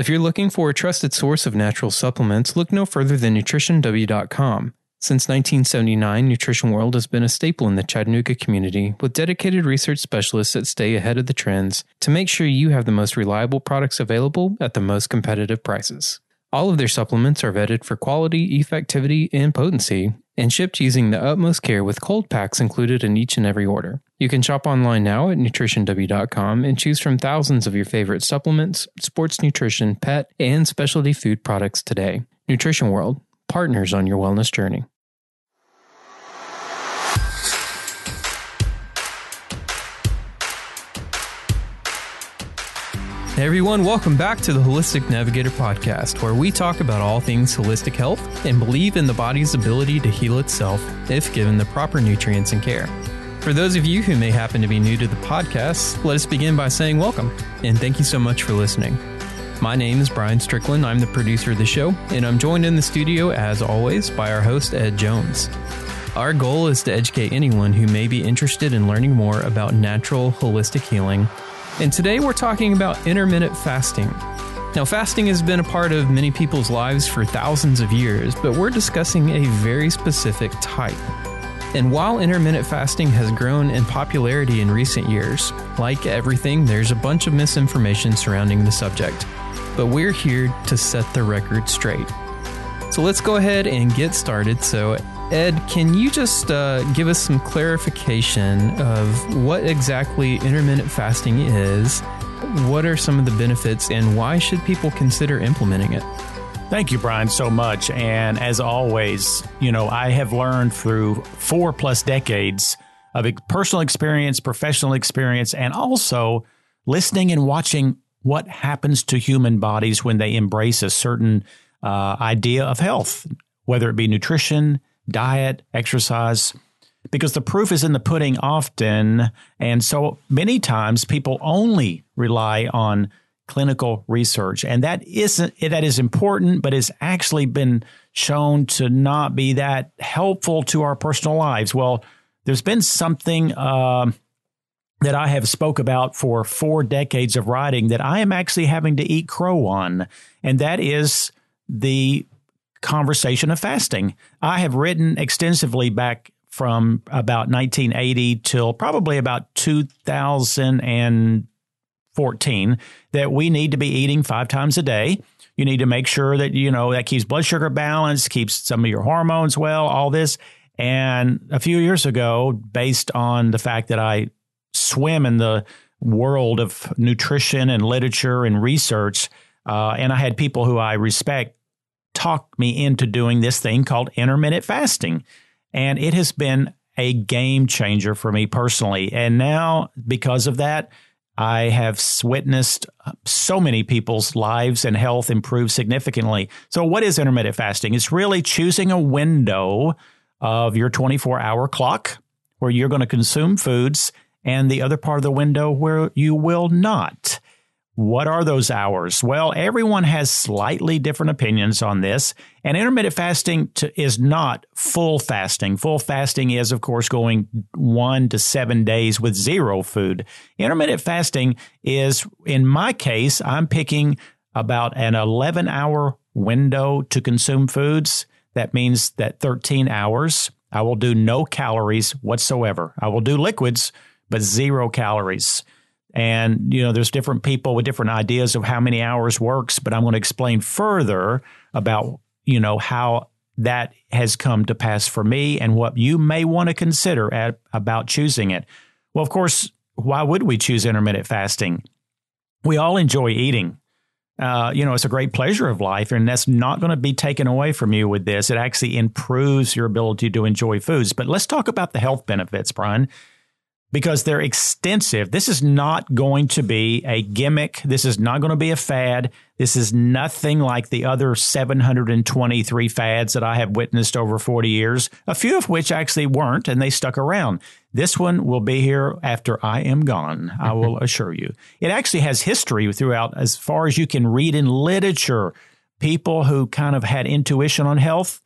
If you're looking for a trusted source of natural supplements, look no further than nutritionw.com. Since 1979, Nutrition World has been a staple in the Chattanooga community with dedicated research specialists that stay ahead of the trends to make sure you have the most reliable products available at the most competitive prices. All of their supplements are vetted for quality, effectivity, and potency, and shipped using the utmost care with cold packs included in each and every order. You can shop online now at nutritionw.com and choose from thousands of your favorite supplements, sports nutrition, pet, and specialty food products today. Nutrition World, partners on your wellness journey. Hey everyone, welcome back to the Holistic Navigator podcast, where we talk about all things holistic health and believe in the body's ability to heal itself if given the proper nutrients and care. For those of you who may happen to be new to the podcast, let us begin by saying welcome and thank you so much for listening. My name is Brian Strickland. I'm the producer of the show, and I'm joined in the studio, as always, by our host, Ed Jones. Our goal is to educate anyone who may be interested in learning more about natural, holistic healing and today we're talking about intermittent fasting. Now, fasting has been a part of many people's lives for thousands of years, but we're discussing a very specific type. And while intermittent fasting has grown in popularity in recent years, like everything, there's a bunch of misinformation surrounding the subject. But we're here to set the record straight. So let's go ahead and get started. So, Ed, can you just uh, give us some clarification of what exactly intermittent fasting is? What are some of the benefits, and why should people consider implementing it? Thank you, Brian, so much. And as always, you know, I have learned through four plus decades of personal experience, professional experience, and also listening and watching what happens to human bodies when they embrace a certain uh, idea of health, whether it be nutrition, diet, exercise, because the proof is in the pudding often. And so many times people only rely on clinical research. And that isn't that is important, but has actually been shown to not be that helpful to our personal lives. Well, there's been something uh, that I have spoke about for four decades of writing that I am actually having to eat crow on, and that is the conversation of fasting. I have written extensively back from about 1980 till probably about 2014 that we need to be eating five times a day. You need to make sure that, you know, that keeps blood sugar balanced, keeps some of your hormones well, all this. And a few years ago, based on the fact that I swim in the world of nutrition and literature and research, uh, and I had people who I respect talked me into doing this thing called intermittent fasting. And it has been a game changer for me personally. And now, because of that, I have witnessed uh, so many people's lives and health improve significantly. So, what is intermittent fasting? It's really choosing a window of your 24 hour clock where you're going to consume foods and the other part of the window where you will not. What are those hours? Well, everyone has slightly different opinions on this. And intermittent fasting to, is not full fasting. Full fasting is, of course, going one to seven days with zero food. Intermittent fasting is, in my case, I'm picking about an 11 hour window to consume foods. That means that 13 hours, I will do no calories whatsoever. I will do liquids, but zero calories. And, you know, there's different people with different ideas of how many hours works, but I'm going to explain further about, you know, how that has come to pass for me and what you may want to consider at, about choosing it. Well, of course, why would we choose intermittent fasting? We all enjoy eating. Uh, you know, it's a great pleasure of life, and that's not going to be taken away from you with this. It actually improves your ability to enjoy foods. But let's talk about the health benefits, Brian because they're extensive. This is not going to be a gimmick. This is not going to be a fad. This is nothing like the other 723 fads that I have witnessed over 40 years, a few of which actually weren't and they stuck around. This one will be here after I am gone, I mm-hmm. will assure you. It actually has history throughout as far as you can read in literature. People who kind of had intuition on health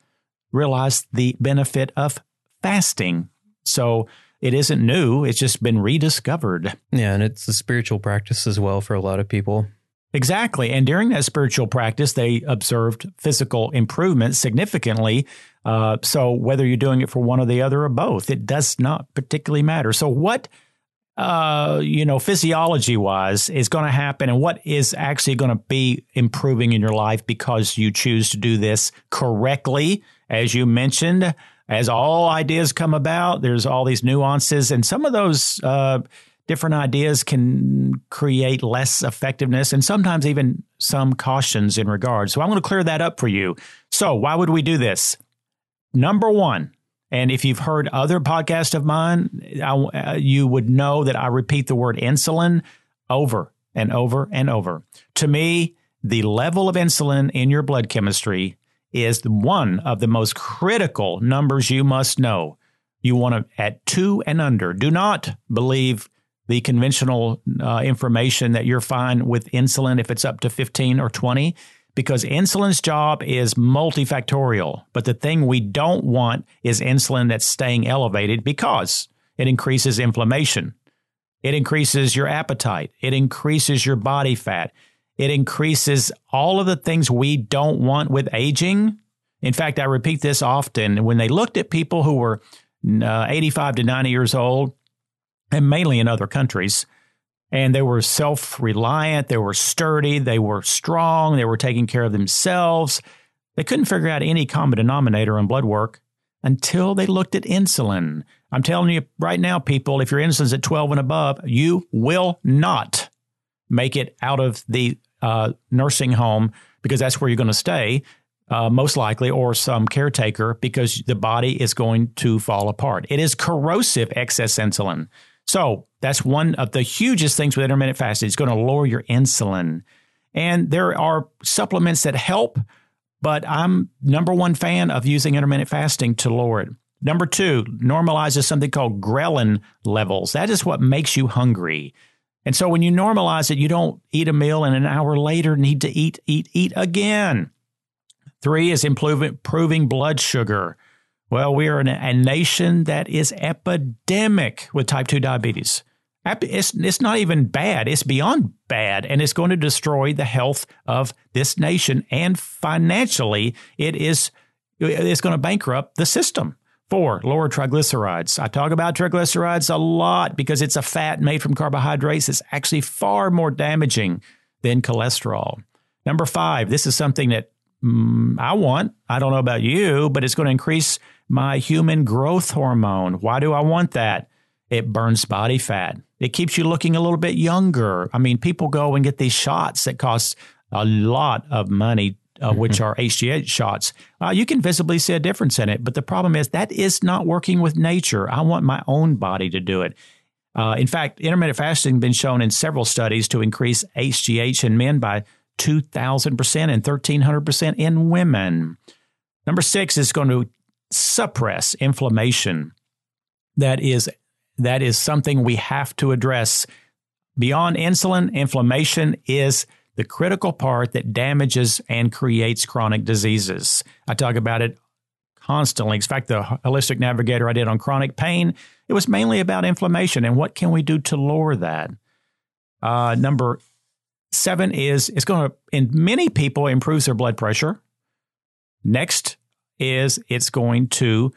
realized the benefit of fasting. So, it isn't new. It's just been rediscovered. Yeah, and it's a spiritual practice as well for a lot of people. Exactly. And during that spiritual practice, they observed physical improvement significantly. Uh, so whether you're doing it for one or the other or both, it does not particularly matter. So what, uh, you know, physiology wise is going to happen and what is actually going to be improving in your life because you choose to do this correctly, as you mentioned, as all ideas come about, there's all these nuances and some of those, uh, different ideas can create less effectiveness and sometimes even some cautions in regard. So I'm going to clear that up for you. So why would we do this? Number one, and if you've heard other podcasts of mine, I, uh, you would know that I repeat the word insulin over and over and over. To me, the level of insulin in your blood chemistry is one of the most critical numbers you must know. You want to at two and under. Do not believe the conventional uh, information that you're fine with insulin if it's up to 15 or 20 because insulin's job is multifactorial. But the thing we don't want is insulin that's staying elevated because it increases inflammation. It increases your appetite. It increases your body fat. It increases all of the things we don't want with aging. In fact, I repeat this often. When they looked at people who were uh, 85 to 90 years old, and mainly in other countries. And they were self reliant, they were sturdy, they were strong, they were taking care of themselves. They couldn't figure out any common denominator in blood work until they looked at insulin. I'm telling you right now, people, if your insulin's at 12 and above, you will not make it out of the uh, nursing home because that's where you're going to stay, uh, most likely, or some caretaker because the body is going to fall apart. It is corrosive excess insulin. So that's one of the hugest things with intermittent fasting. It's going to lower your insulin. And there are supplements that help, but I'm number one fan of using intermittent fasting to lower it. Number two, normalizes something called ghrelin levels. That is what makes you hungry. And so when you normalize it, you don't eat a meal and an hour later need to eat, eat, eat again. Three is improving blood sugar. Well, we are in a nation that is epidemic with type 2 diabetes. It's, it's not even bad. It's beyond bad. And it's going to destroy the health of this nation. And financially, it is it's going to bankrupt the system. Four, lower triglycerides. I talk about triglycerides a lot because it's a fat made from carbohydrates. It's actually far more damaging than cholesterol. Number five, this is something that mm, I want. I don't know about you, but it's going to increase my human growth hormone. Why do I want that? It burns body fat. It keeps you looking a little bit younger. I mean, people go and get these shots that cost a lot of money, uh, which are HGH shots. Uh, you can visibly see a difference in it. But the problem is that is not working with nature. I want my own body to do it. Uh, in fact, intermittent fasting has been shown in several studies to increase HGH in men by 2,000% and 1,300% in women. Number six is going to suppress inflammation. That is that is something we have to address. Beyond insulin, inflammation is the critical part that damages and creates chronic diseases. I talk about it constantly. In fact, the holistic navigator I did on chronic pain, it was mainly about inflammation and what can we do to lower that. Uh, number seven is it's going to, in many people, improves their blood pressure. Next, is it's going to,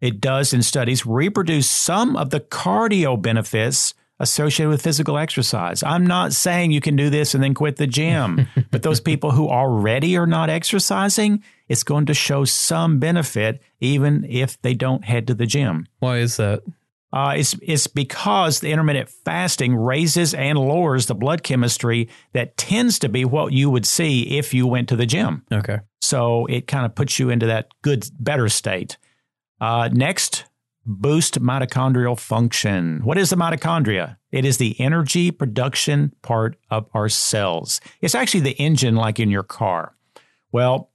it does in studies, reproduce some of the cardio benefits associated with physical exercise. I'm not saying you can do this and then quit the gym, but those people who already are not exercising, it's going to show some benefit even if they don't head to the gym. Why is that? Uh, it's, it's because the intermittent fasting raises and lowers the blood chemistry that tends to be what you would see if you went to the gym. Okay. So it kind of puts you into that good, better state. Uh, next, boost mitochondrial function. What is the mitochondria? It is the energy production part of our cells. It's actually the engine, like in your car. Well,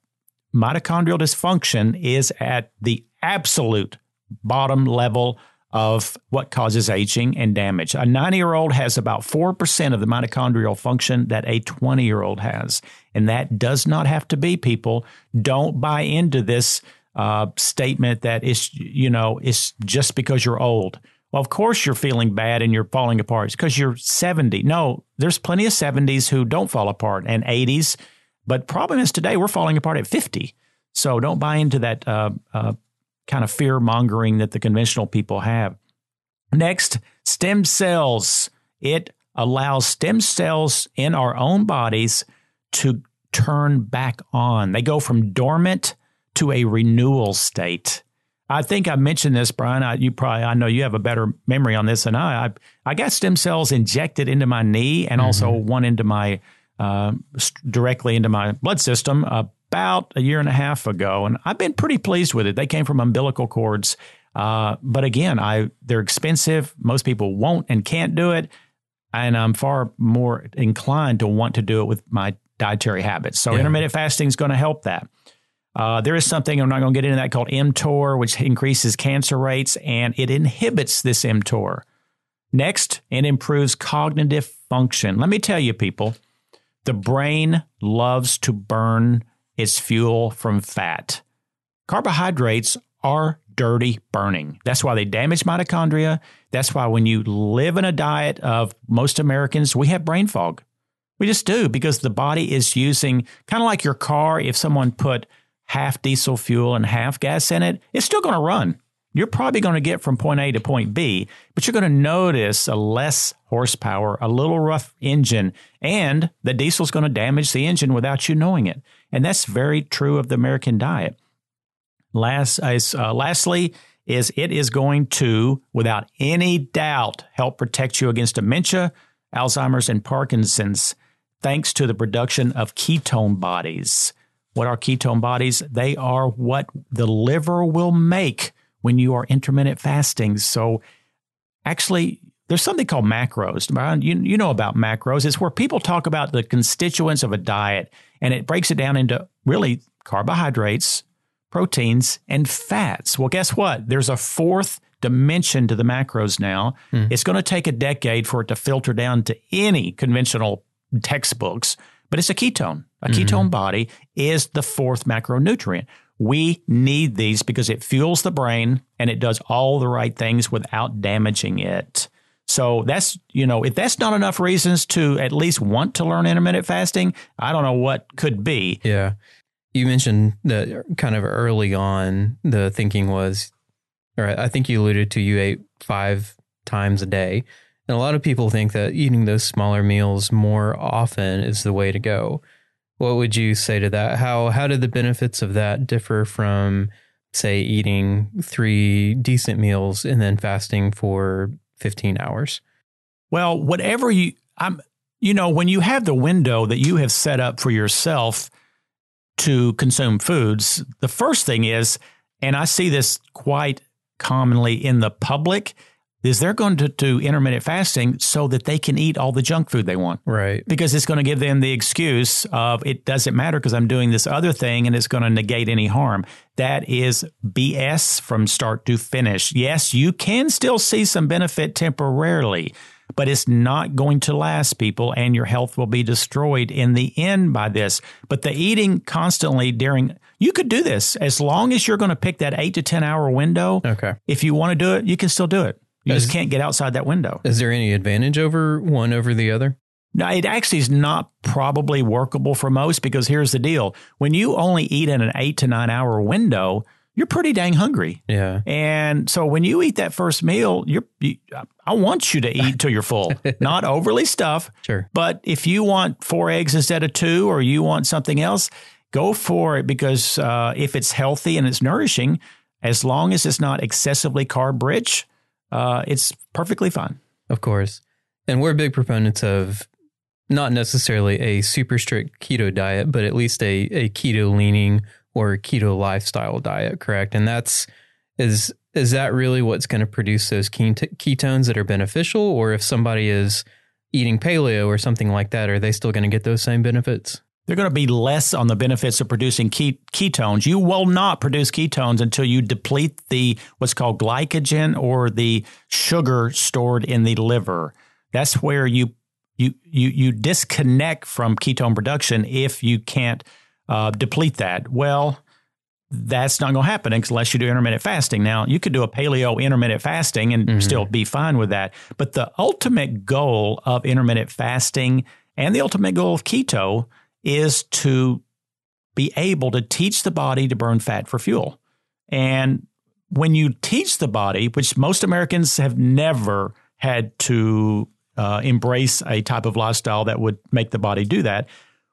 mitochondrial dysfunction is at the absolute bottom level of what causes aging and damage. A 90 year old has about 4% of the mitochondrial function that a 20 year old has. And that does not have to be people. Don't buy into this uh, statement that it's, you know, it's just because you're old Well, of course you're feeling bad and you're falling apart. It's because you're 70. No, there's plenty of 70s who don't fall apart and 80s. But problem is today we're falling apart at 50. So don't buy into that uh, uh, kind of fear mongering that the conventional people have. Next, stem cells. It allows stem cells in our own bodies to turn back on. They go from dormant to a renewal state. I think I mentioned this, Brian. I, you probably, I know you have a better memory on this than I. I, I got stem cells injected into my knee and mm-hmm. also one into my, uh, directly into my blood system about a year and a half ago. And I've been pretty pleased with it. They came from umbilical cords. Uh, but again, I, they're expensive. Most people won't and can't do it. And I'm far more inclined to want to do it with my dietary habits. So yeah. intermittent fasting is going to help that. Uh, there is something, I'm not going to get into that, called mTOR, which increases cancer rates and it inhibits this mTOR. Next, it improves cognitive function. Let me tell you, people, the brain loves to burn its fuel from fat. Carbohydrates are dirty burning. That's why they damage mitochondria. That's why when you live in a diet of most Americans, we have brain fog. We just do because the body is using kind of like your car. If someone put half diesel fuel and half gas in it, it's still going to run. You're probably going to get from point A to point B, but you're going to notice a less horsepower, a little rough engine, and the diesel's going to damage the engine without you knowing it. And that's very true of the American diet. Last, uh, lastly, is it is going to, without any doubt, help protect you against dementia, Alzheimer's, and Parkinson's, thanks to the production of ketone bodies. What are ketone bodies? They are what the liver will make when you are intermittent fasting. So actually, there's something called macros. You, you know about macros. It's where people talk about the constituents of a diet and it breaks it down into really carbohydrates, proteins, and fats. Well, guess what? There's a fourth dimension to the macros now. Hmm. It's going to take a decade for it to filter down to any conventional textbooks, but it's a ketone. A mm-hmm. ketone body is the fourth macronutrient. We need these because it fuels the brain and it does all the right things without damaging it. So that's, you know, if that's not enough reasons to at least want to learn intermittent fasting, I don't know what could be. Yeah. You mentioned that kind of early on, the thinking was, or I think you alluded to you ate five times a day. And a lot of people think that eating those smaller meals more often is the way to go. What would you say to that? How how did the benefits of that differ from say eating three decent meals and then fasting for 15 hours? Well, whatever you I'm you know, when you have the window that you have set up for yourself to consume foods, the first thing is and I see this quite commonly in the public is they're going to do intermittent fasting so that they can eat all the junk food they want. Right. Because it's going to give them the excuse of it doesn't matter because I'm doing this other thing and it's going to negate any harm. That is BS from start to finish. Yes, you can still see some benefit temporarily, but it's not going to last, people, and your health will be destroyed in the end by this. But the eating constantly during you could do this as long as you're going to pick that eight to 10 hour window. Okay. If you want to do it, you can still do it. You is, just can't get outside that window. Is there any advantage over one over the other? No, it actually is not probably workable for most because here's the deal. When you only eat in an eight to nine hour window, you're pretty dang hungry. Yeah. And so when you eat that first meal, you're, you, I want you to eat till you're full, not overly stuffed. Sure. But if you want four eggs instead of two, or you want something else, go for it because uh, if it's healthy and it's nourishing, as long as it's not excessively carb rich, uh, it's perfectly fine. Of course. And we're big proponents of not necessarily a super strict keto diet, but at least a, a keto leaning or keto lifestyle diet, correct? And that's is is that really what's going to produce those ketones that are beneficial or if somebody is eating paleo or something like that, are they still going to get those same benefits? They're going to be less on the benefits of producing ketones. You will not produce ketones until you deplete the what's called glycogen or the sugar stored in the liver. That's where you you you you disconnect from ketone production if you can't uh, deplete that. Well, that's not going to happen unless you do intermittent fasting. Now, you could do a paleo intermittent fasting and mm-hmm. still be fine with that. But the ultimate goal of intermittent fasting and the ultimate goal of keto is to be able to teach the body to burn fat for fuel. And when you teach the body, which most Americans have never had to uh, embrace a type of lifestyle that would make the body do that,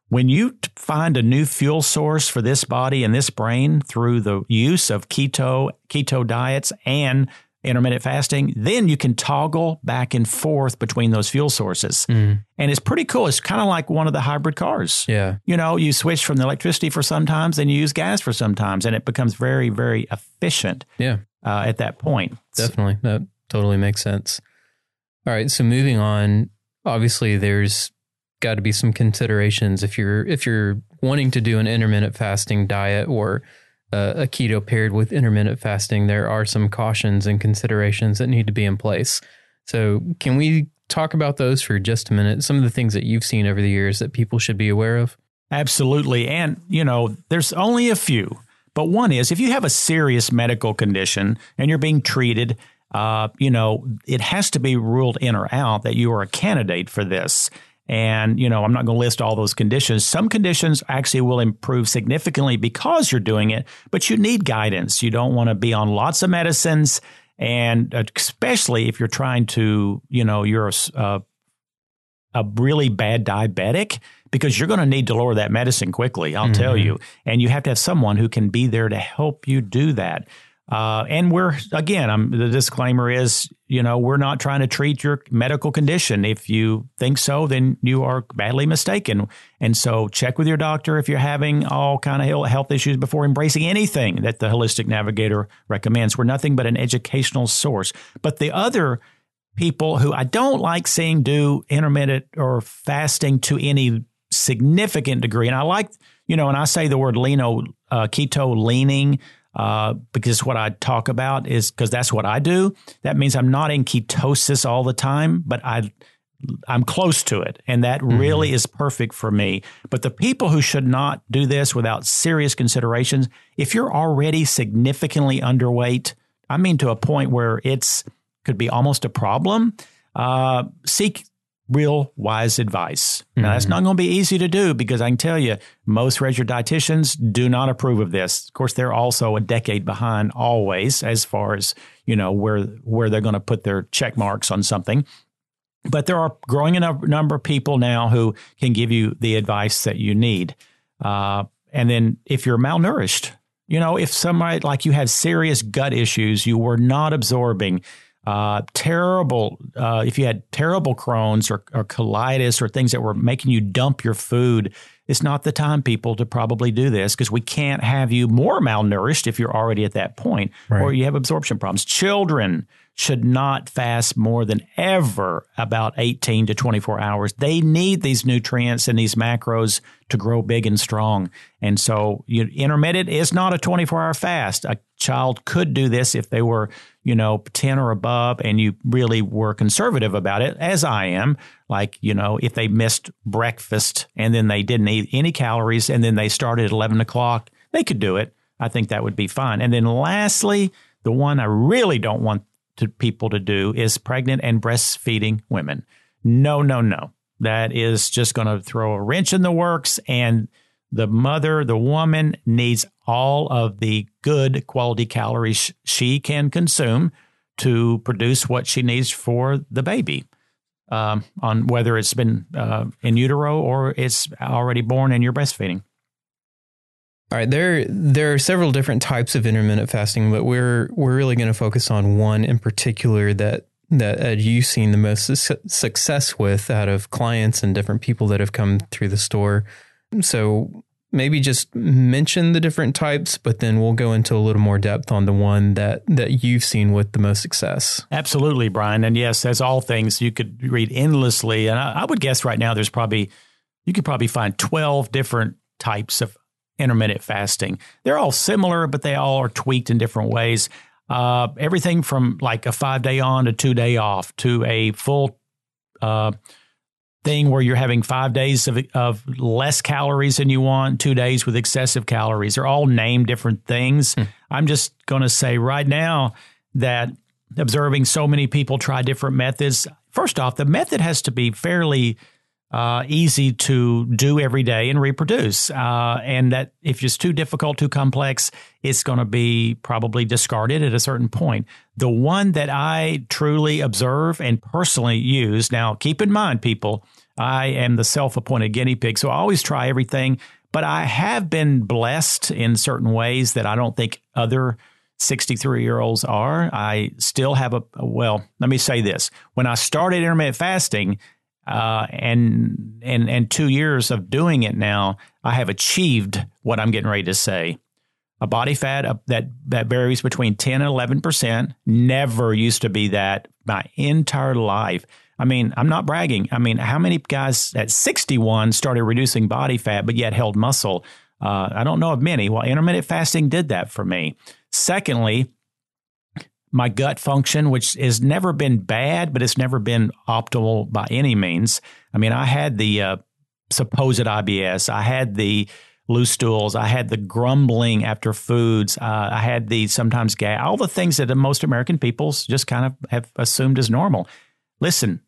when you find a new fuel source for this body and this brain through the use of keto, keto diets and intermittent fasting, then you can toggle back and forth between those fuel sources. Mm. And it's pretty cool. It's kind of like one of the hybrid cars. Yeah. You know, you switch from the electricity for sometimes and you use gas for sometimes, and it becomes very, very efficient. Yeah. Uh, at that point. Definitely. That totally makes sense. All right. So moving on, obviously there's got to be some considerations if you're if you're wanting to do an intermittent fasting diet or uh, a keto period with intermittent fasting, there are some cautions and considerations that need to be in place. So, can we talk about those for just a minute? Some of the things that you've seen over the years that people should be aware of? Absolutely. And, you know, there's only a few. But one is if you have a serious medical condition and you're being treated, uh, you know, it has to be ruled in or out that you are a candidate for this. And, you know, I'm not going to list all those conditions. Some conditions actually will improve significantly because you're doing it, but you need guidance. You don't want to be on lots of medicines. And especially if you're trying to, you know, you're a, uh, a really bad diabetic, because you're going to need to lower that medicine quickly, I'll mm-hmm. tell you. And you have to have someone who can be there to help you do that. Uh, and we're again, I'm, the disclaimer is, you know, we're not trying to treat your medical condition. If you think so, then you are badly mistaken. And so, check with your doctor if you're having all kind of health issues before embracing anything that the holistic navigator recommends. We're nothing but an educational source. But the other people who I don't like seeing do intermittent or fasting to any significant degree, and I like, you know, and I say the word leano, uh, keto leaning uh, because what I talk about is because that's what I do. That means I'm not in ketosis all the time, but I I'm close to it, and that mm-hmm. really is perfect for me. But the people who should not do this without serious considerations, if you're already significantly underweight, I mean to a point where it's could be almost a problem, uh, seek real wise advice. Now, mm-hmm. that's not going to be easy to do because I can tell you, most registered dietitians do not approve of this. Of course, they're also a decade behind always as far as, you know, where, where they're going to put their check marks on something. But there are growing enough number of people now who can give you the advice that you need. Uh, and then if you're malnourished, you know, if somebody like you have serious gut issues, you were not absorbing, uh, terrible, uh, if you had terrible Crohn's or, or colitis or things that were making you dump your food, it's not the time, people, to probably do this because we can't have you more malnourished if you're already at that point right. or you have absorption problems. Children should not fast more than ever about 18 to 24 hours. They need these nutrients and these macros to grow big and strong. And so you, intermittent is not a 24 hour fast. A child could do this if they were you know, 10 or above, and you really were conservative about it, as I am, like, you know, if they missed breakfast and then they didn't eat any calories and then they started at 11 o'clock, they could do it. I think that would be fine. And then lastly, the one I really don't want to, people to do is pregnant and breastfeeding women. No, no, no. That is just going to throw a wrench in the works. And the mother, the woman needs all of the good quality calories she can consume to produce what she needs for the baby. Um, on whether it's been uh, in utero or it's already born and you're breastfeeding. All right, there there are several different types of intermittent fasting, but we're we're really going to focus on one in particular that that you've seen the most su- success with out of clients and different people that have come through the store. So maybe just mention the different types, but then we'll go into a little more depth on the one that that you've seen with the most success. Absolutely, Brian. And yes, as all things, you could read endlessly. And I, I would guess right now there's probably you could probably find 12 different types of intermittent fasting. They're all similar, but they all are tweaked in different ways. Uh, everything from like a five day on to two day off to a full uh, thing where you're having five days of, of less calories than you want, two days with excessive calories. They're all named different things. Hmm. I'm just going to say right now that observing so many people try different methods, first off, the method has to be fairly uh, easy to do every day and reproduce. Uh, and that if it's too difficult, too complex, it's going to be probably discarded at a certain point. The one that I truly observe and personally use, now keep in mind, people, I am the self appointed guinea pig, so I always try everything. But I have been blessed in certain ways that I don't think other 63 year olds are. I still have a, well, let me say this. When I started intermittent fasting, uh, and and and two years of doing it now, I have achieved what I'm getting ready to say. A body fat that that varies between 10 and 11 percent. Never used to be that my entire life. I mean, I'm not bragging. I mean, how many guys at 61 started reducing body fat but yet held muscle? Uh, I don't know of many. Well, intermittent fasting did that for me. Secondly, my gut function, which has never been bad, but it's never been optimal by any means. I mean, I had the uh, supposed IBS, I had the loose stools, I had the grumbling after foods, uh, I had the sometimes gas, all the things that most American peoples just kind of have assumed as normal. Listen,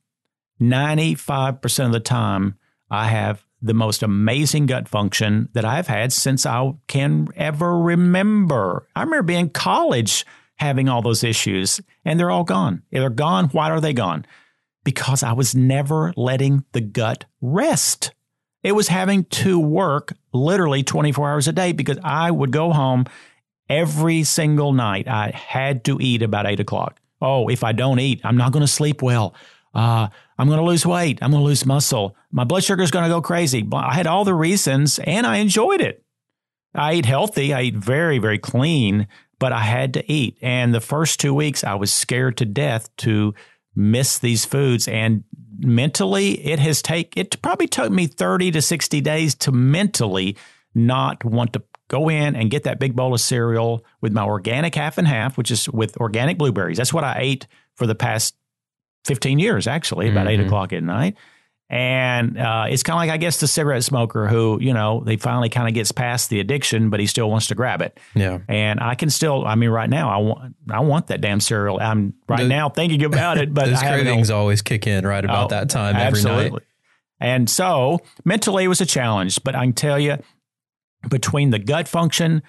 95% of the time, I have the most amazing gut function that I've had since I can ever remember. I remember being in college having all those issues, and they're all gone. They're gone. Why are they gone? Because I was never letting the gut rest. It was having to work literally 24 hours a day because I would go home every single night. I had to eat about eight o'clock. Oh, if I don't eat, I'm not going to sleep well. Uh, I'm going to lose weight. I'm going to lose muscle. My blood sugar is going to go crazy. I had all the reasons and I enjoyed it. I ate healthy. I ate very, very clean, but I had to eat. And the first two weeks, I was scared to death to miss these foods. And mentally, it has take it probably took me 30 to 60 days to mentally not want to go in and get that big bowl of cereal with my organic half and half, which is with organic blueberries. That's what I ate for the past 15 years, actually, about mm-hmm. eight o'clock at night. And uh, it's kind of like, I guess, the cigarette smoker who, you know, they finally kind of gets past the addiction, but he still wants to grab it. Yeah. And I can still, I mean, right now, I want, I want that damn cereal. I'm right now thinking about it, but those cravings always kick in right about oh, that time every absolutely. night. And so mentally, it was a challenge, but I can tell you, between the gut function,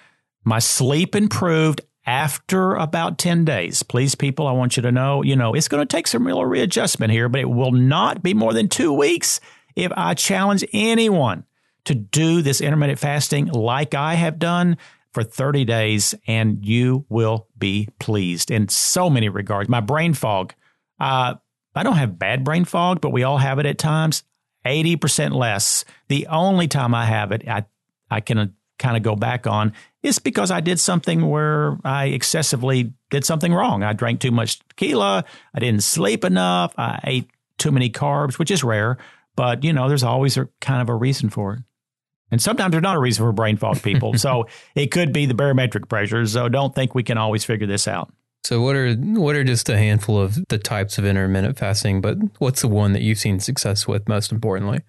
my sleep improved after about 10 days. Please, people, I want you to know, you know, it's going to take some real readjustment here, but it will not be more than two weeks if I challenge anyone to do this intermittent fasting like I have done for 30 days, and you will be pleased in so many regards. My brain fog, uh, I don't have bad brain fog, but we all have it at times. 80% less. The only time I have it, I, I can kind of go back on is because I did something where I excessively did something wrong. I drank too much tequila. I didn't sleep enough. I ate too many carbs, which is rare, but you know, there's always a kind of a reason for it. And sometimes there's not a reason for brain fog, people. so it could be the barometric pressure. So don't think we can always figure this out. So what are what are just a handful of the types of intermittent fasting, but what's the one that you've seen success with most importantly?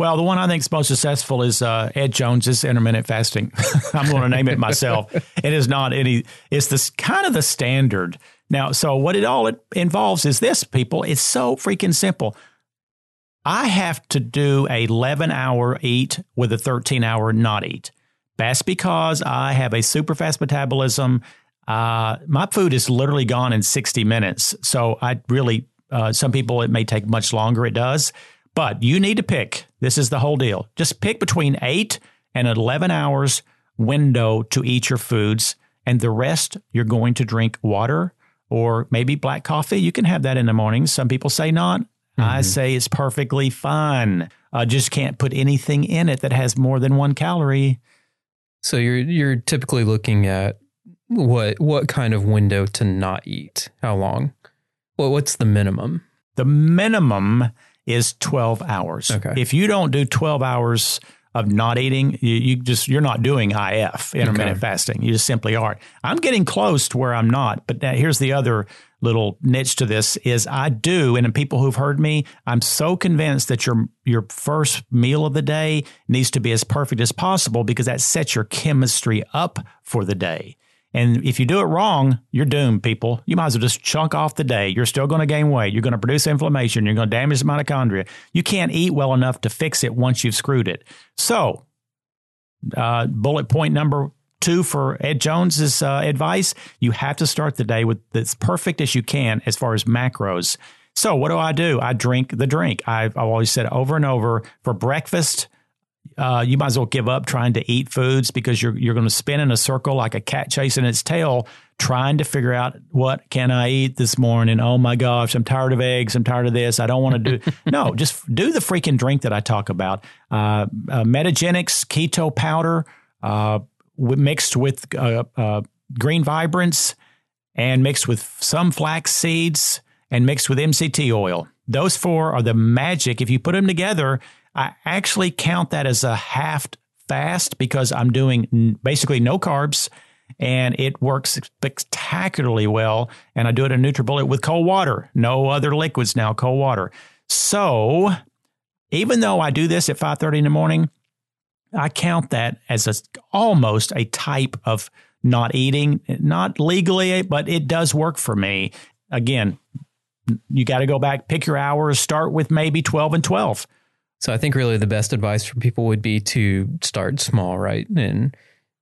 Well, the one I think is most successful is uh, Ed Jones's intermittent fasting. I'm going to name it myself. It is not any. It's this kind of the standard now. So what it all it involves is this, people. It's so freaking simple. I have to do a 11 hour eat with a 13 hour not eat. That's because I have a super fast metabolism. Uh, my food is literally gone in 60 minutes. So I really, uh, some people it may take much longer. It does. But you need to pick. This is the whole deal. Just pick between eight and 11 hours window to eat your foods. And the rest, you're going to drink water or maybe black coffee. You can have that in the morning. Some people say not. Mm-hmm. I say it's perfectly fine. I just can't put anything in it that has more than one calorie. So you're you're typically looking at what what kind of window to not eat? How long? Well, what's the minimum? The minimum is 12 hours. Okay. If you don't do 12 hours of not eating, you, you just you're not doing IF intermittent okay. fasting. You just simply aren't. I'm getting close to where I'm not, but here's the other little niche to this is I do, and people who've heard me, I'm so convinced that your your first meal of the day needs to be as perfect as possible because that sets your chemistry up for the day. And if you do it wrong, you're doomed, people. You might as well just chunk off the day. You're still going to gain weight. You're going to produce inflammation. You're going to damage the mitochondria. You can't eat well enough to fix it once you've screwed it. So, uh, bullet point number two for Ed Jones's uh, advice you have to start the day with as perfect as you can as far as macros. So, what do I do? I drink the drink. I've, I've always said over and over for breakfast, uh, you might as well give up trying to eat foods because you're you're going to spin in a circle like a cat chasing its tail, trying to figure out what can I eat this morning. Oh my gosh, I'm tired of eggs. I'm tired of this. I don't want to do. no, just do the freaking drink that I talk about. Uh, uh, Metagenics keto powder uh, mixed with uh, uh, green vibrance and mixed with some flax seeds and mixed with MCT oil. Those four are the magic. If you put them together I actually count that as a half fast because I'm doing basically no carbs and it works spectacularly well. And I do it in NutriBullet with cold water, no other liquids now, cold water. So even though I do this at 5:30 in the morning, I count that as a, almost a type of not eating, not legally, but it does work for me. Again, you got to go back, pick your hours, start with maybe 12 and 12 so I think really the best advice for people would be to start small, right? And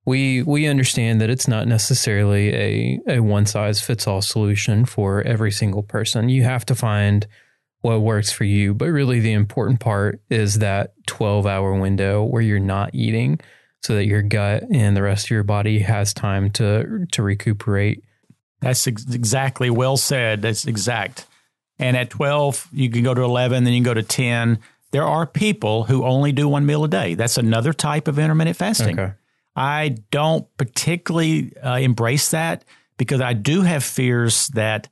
we we understand that it's not necessarily a, a one size fits all solution for every single person. You have to find what works for you. But really the important part is that 12 hour window where you're not eating so that your gut and the rest of your body has time to to recuperate. That's ex- exactly well said. That's exact. And at 12, you can go to 11, then you can go to 10 there are people who only do one meal a day. That's another type of intermittent fasting. Okay. I don't particularly uh, embrace that because I do have fears that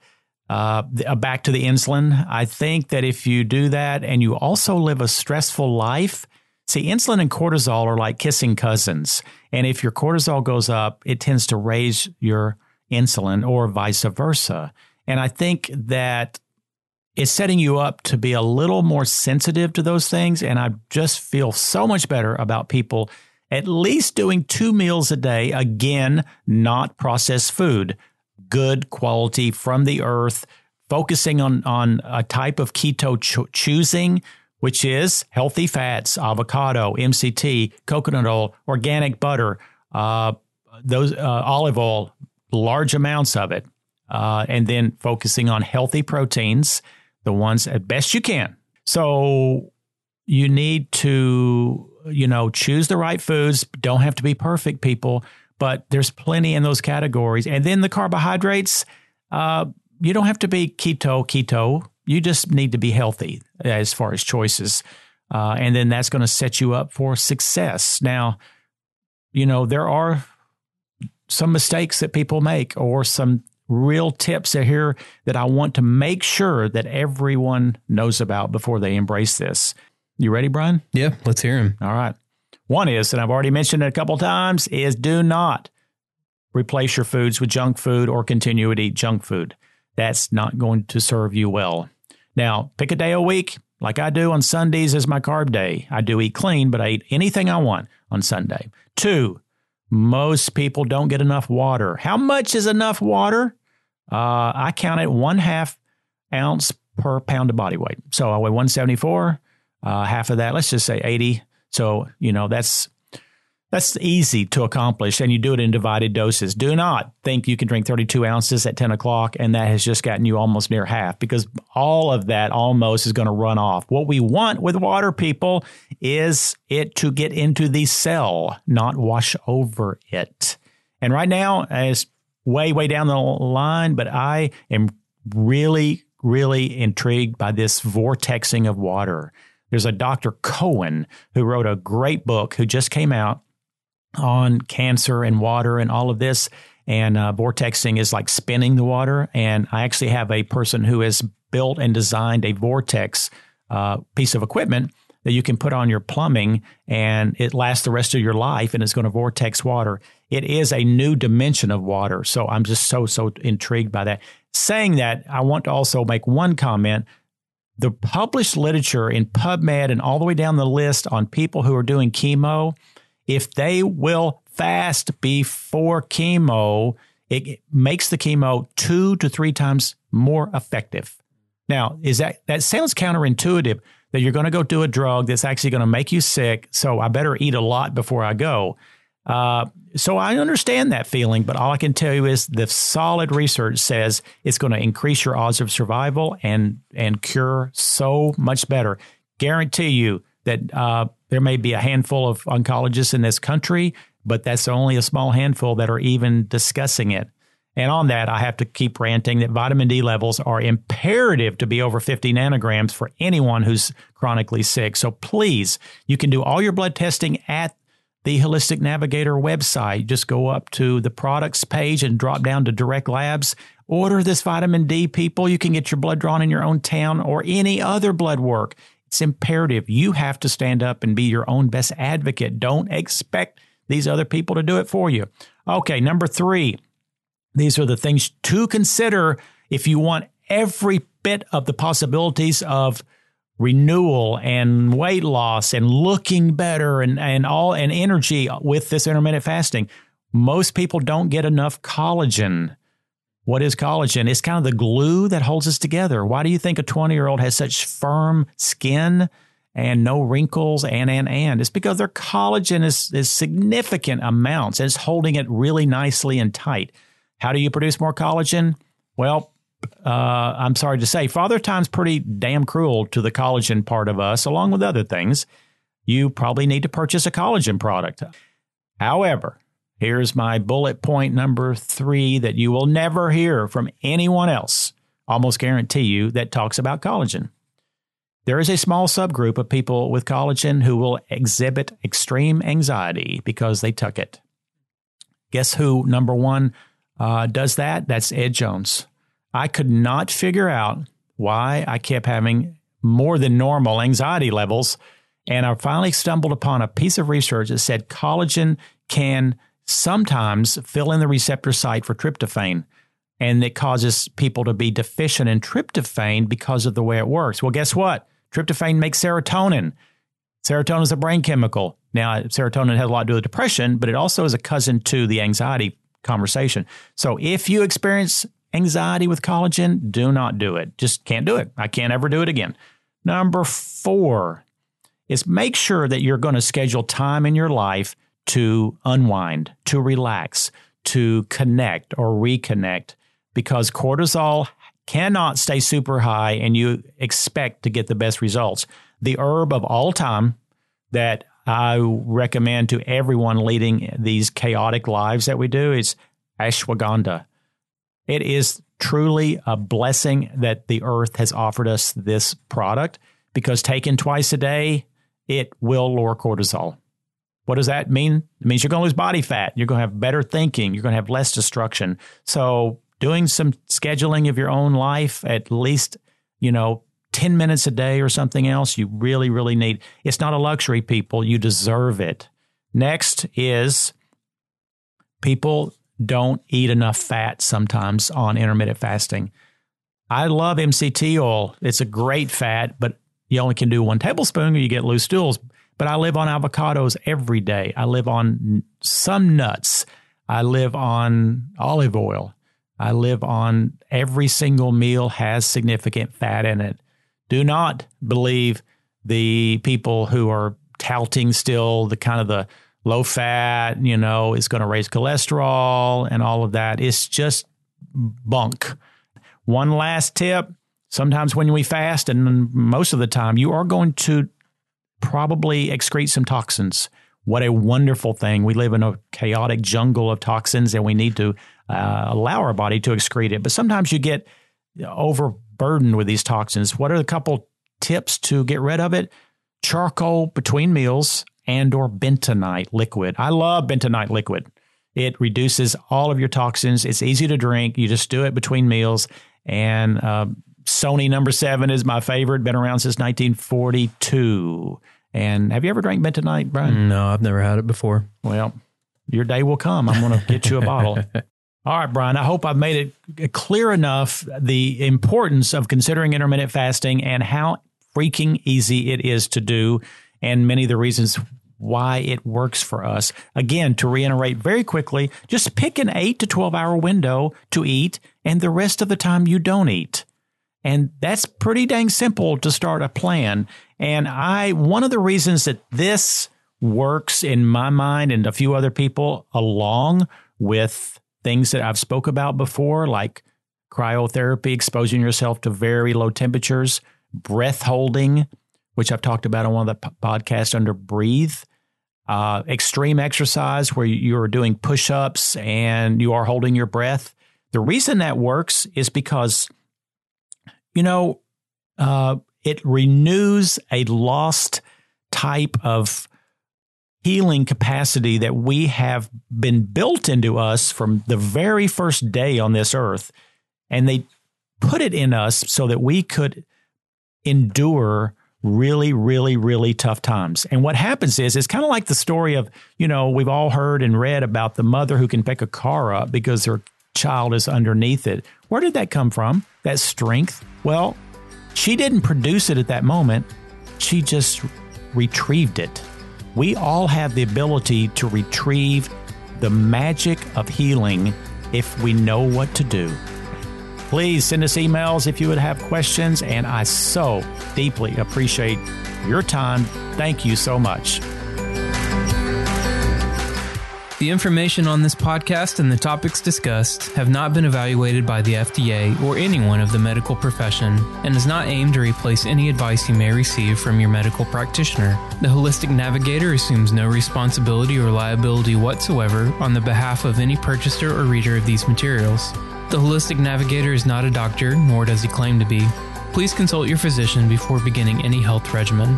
uh, uh, back to the insulin. I think that if you do that and you also live a stressful life, see, insulin and cortisol are like kissing cousins. And if your cortisol goes up, it tends to raise your insulin or vice versa. And I think that is setting you up to be a little more sensitive to those things. And I just feel so much better about people at least doing two meals a day. Again, not processed food, good quality from the earth, focusing on, on a type of keto cho- choosing, which is healthy fats, avocado, MCT, coconut oil, organic butter, uh, those uh, olive oil, large amounts of it, uh, and then focusing on healthy proteins the ones at best you can. So you need to, you know, choose the right foods. Don't have to be perfect, people, but there's plenty in those categories. And then the carbohydrates, uh, you don't have to be keto, keto. You just need to be healthy as far as choices. Uh, and then that's going to set you up for success. Now, you know, there are some mistakes that people make or some real tips are here that I want to make sure that everyone knows about before they embrace this. You ready, Brian? Yeah, let's hear him. All right. One is, and I've already mentioned it a couple times, is do not replace your foods with junk food or continue to eat junk food. That's not going to serve you well. Now, pick a day a week, like I do on Sundays as my carb day. I do eat clean, but I eat anything I want on Sunday. Two, most people don't get enough water. How much is enough water? Uh, I it one half ounce per pound of body weight. So I weigh 174. Uh, half of that, let's just say 80. So you know that's that's easy to accomplish, and you do it in divided doses. Do not think you can drink 32 ounces at 10 o'clock, and that has just gotten you almost near half, because all of that almost is going to run off. What we want with water, people, is it to get into the cell, not wash over it. And right now, as way, way down the line, but I am really, really intrigued by this vortexing of water. There's a Dr. Cohen who wrote a great book who just came out on cancer and water and all of this. And uh, vortexing is like spinning the water. And I actually have a person who has built and designed a vortex uh, piece of equipment that you can put on your plumbing and it lasts the rest of your life and it's going to vortex water. It is a new dimension of water. So I'm just so, so intrigued by that. saying that, I want to also make one comment. The published literature in PubMed and all the way down the list on people who are doing chemo, if they will fast before chemo, it makes the chemo two to three times more effective. Now, is that that sounds counterintuitive that you're going to go do a drug that's actually going to make you sick, so I better eat a lot before I go. Uh, so I understand that feeling, but all I can tell you is the solid research says it's going to increase your odds of survival and and cure so much better. Guarantee you that uh, there may be a handful of oncologists in this country, but that's only a small handful that are even discussing it. And on that, I have to keep ranting that vitamin D levels are imperative to be over 50 nanograms for anyone who's chronically sick. So please, you can do all your blood testing at the Holistic Navigator website. Just go up to the products page and drop down to direct labs. Order this vitamin D, people. You can get your blood drawn in your own town or any other blood work. It's imperative. You have to stand up and be your own best advocate. Don't expect these other people to do it for you. Okay, number three, these are the things to consider if you want every bit of the possibilities of renewal and weight loss and looking better and, and all and energy with this intermittent fasting. Most people don't get enough collagen. What is collagen? It's kind of the glue that holds us together. Why do you think a 20 year old has such firm skin and no wrinkles and, and, and? It's because their collagen is, is significant amounts and it's holding it really nicely and tight. How do you produce more collagen? Well, uh, I'm sorry to say, Father Time's pretty damn cruel to the collagen part of us, along with other things. You probably need to purchase a collagen product. However, here's my bullet point number three that you will never hear from anyone else, almost guarantee you, that talks about collagen. There is a small subgroup of people with collagen who will exhibit extreme anxiety because they took it. Guess who, number one, uh, does that, that's Ed Jones. I could not figure out why I kept having more than normal anxiety levels. And I finally stumbled upon a piece of research that said collagen can sometimes fill in the receptor site for tryptophan. And it causes people to be deficient in tryptophan because of the way it works. Well, guess what? Tryptophan makes serotonin. Serotonin is a brain chemical. Now, serotonin has a lot to do with depression, but it also is a cousin to the anxiety conversation. So if you experience anxiety with collagen, do not do it. Just can't do it. I can't ever do it again. Number four is make sure that you're going to schedule time in your life to unwind, to relax, to connect or reconnect because cortisol cannot stay super high and you expect to get the best results. The herb of all time that I recommend to everyone leading these chaotic lives that we do is ashwagandha. It is truly a blessing that the earth has offered us this product because taken twice a day, it will lower cortisol. What does that mean? It means you're going to lose body fat. You're going to have better thinking. You're going to have less destruction. So, doing some scheduling of your own life, at least, you know, 10 minutes a day or something else, you really, really need. It's not a luxury, people. You deserve it. Next is people don't eat enough fat sometimes on intermittent fasting. I love MCT oil. It's a great fat, but you only can do one tablespoon or you get loose stools. But I live on avocados every day. I live on some nuts. I live on olive oil. I live on every single meal has significant fat in it. Do not believe the people who are touting still the kind of the low fat, you know, is going to raise cholesterol and all of that. It's just bunk. One last tip sometimes when we fast, and most of the time, you are going to probably excrete some toxins. What a wonderful thing. We live in a chaotic jungle of toxins and we need to uh, allow our body to excrete it. But sometimes you get overburdened with these toxins. What are a couple tips to get rid of it? Charcoal between meals and or bentonite liquid. I love bentonite liquid. It reduces all of your toxins. It's easy to drink. You just do it between meals. And uh, Sonne's number seven is my favorite. Been around since 1942. And have you ever drank bentonite, Brian? No, I've never had it before. Well, your day will come. I'm going to get you a bottle. All right, Brian, I hope I've made it clear enough the importance of considering intermittent fasting and how freaking easy it is to do, and many of the reasons why it works for us. Again, to reiterate very quickly, just pick an 8 to 12 hour window to eat, and the rest of the time you don't eat. And that's pretty dang simple to start a plan. And I, one of the reasons that this works in my mind and a few other people, along with things that I've spoke about before, like cryotherapy, exposing yourself to very low temperatures, breath holding, which I've talked about on one of the podcasts under breathe, uh, extreme exercise where you are doing push ups and you are holding your breath. The reason that works is because, you know, uh, it renews a lost type of healing capacity that we have been built into us from the very first day on this earth. And they put it in us so that we could endure really, really, really tough times. And what happens is, it's kind of like the story of, you know, we've all heard and read about the mother who can pick a car up because her child is underneath it. Where did that come from? That strength? Well, she didn't produce it at that moment, she just retrieved it. We all have the ability to retrieve the magic of healing if we know what to do. Please send us emails if you would have questions, and I so deeply appreciate your time. Thank you so much. The information on this podcast and the topics discussed have not been evaluated by the FDA or anyone of the medical profession and is not aimed to replace any advice you may receive from your medical practitioner. The Holistic Navigator assumes no responsibility or liability whatsoever on the behalf of any purchaser or reader of these materials. The Holistic Navigator is not a doctor, nor does he claim to be. Please consult your physician before beginning any health regimen.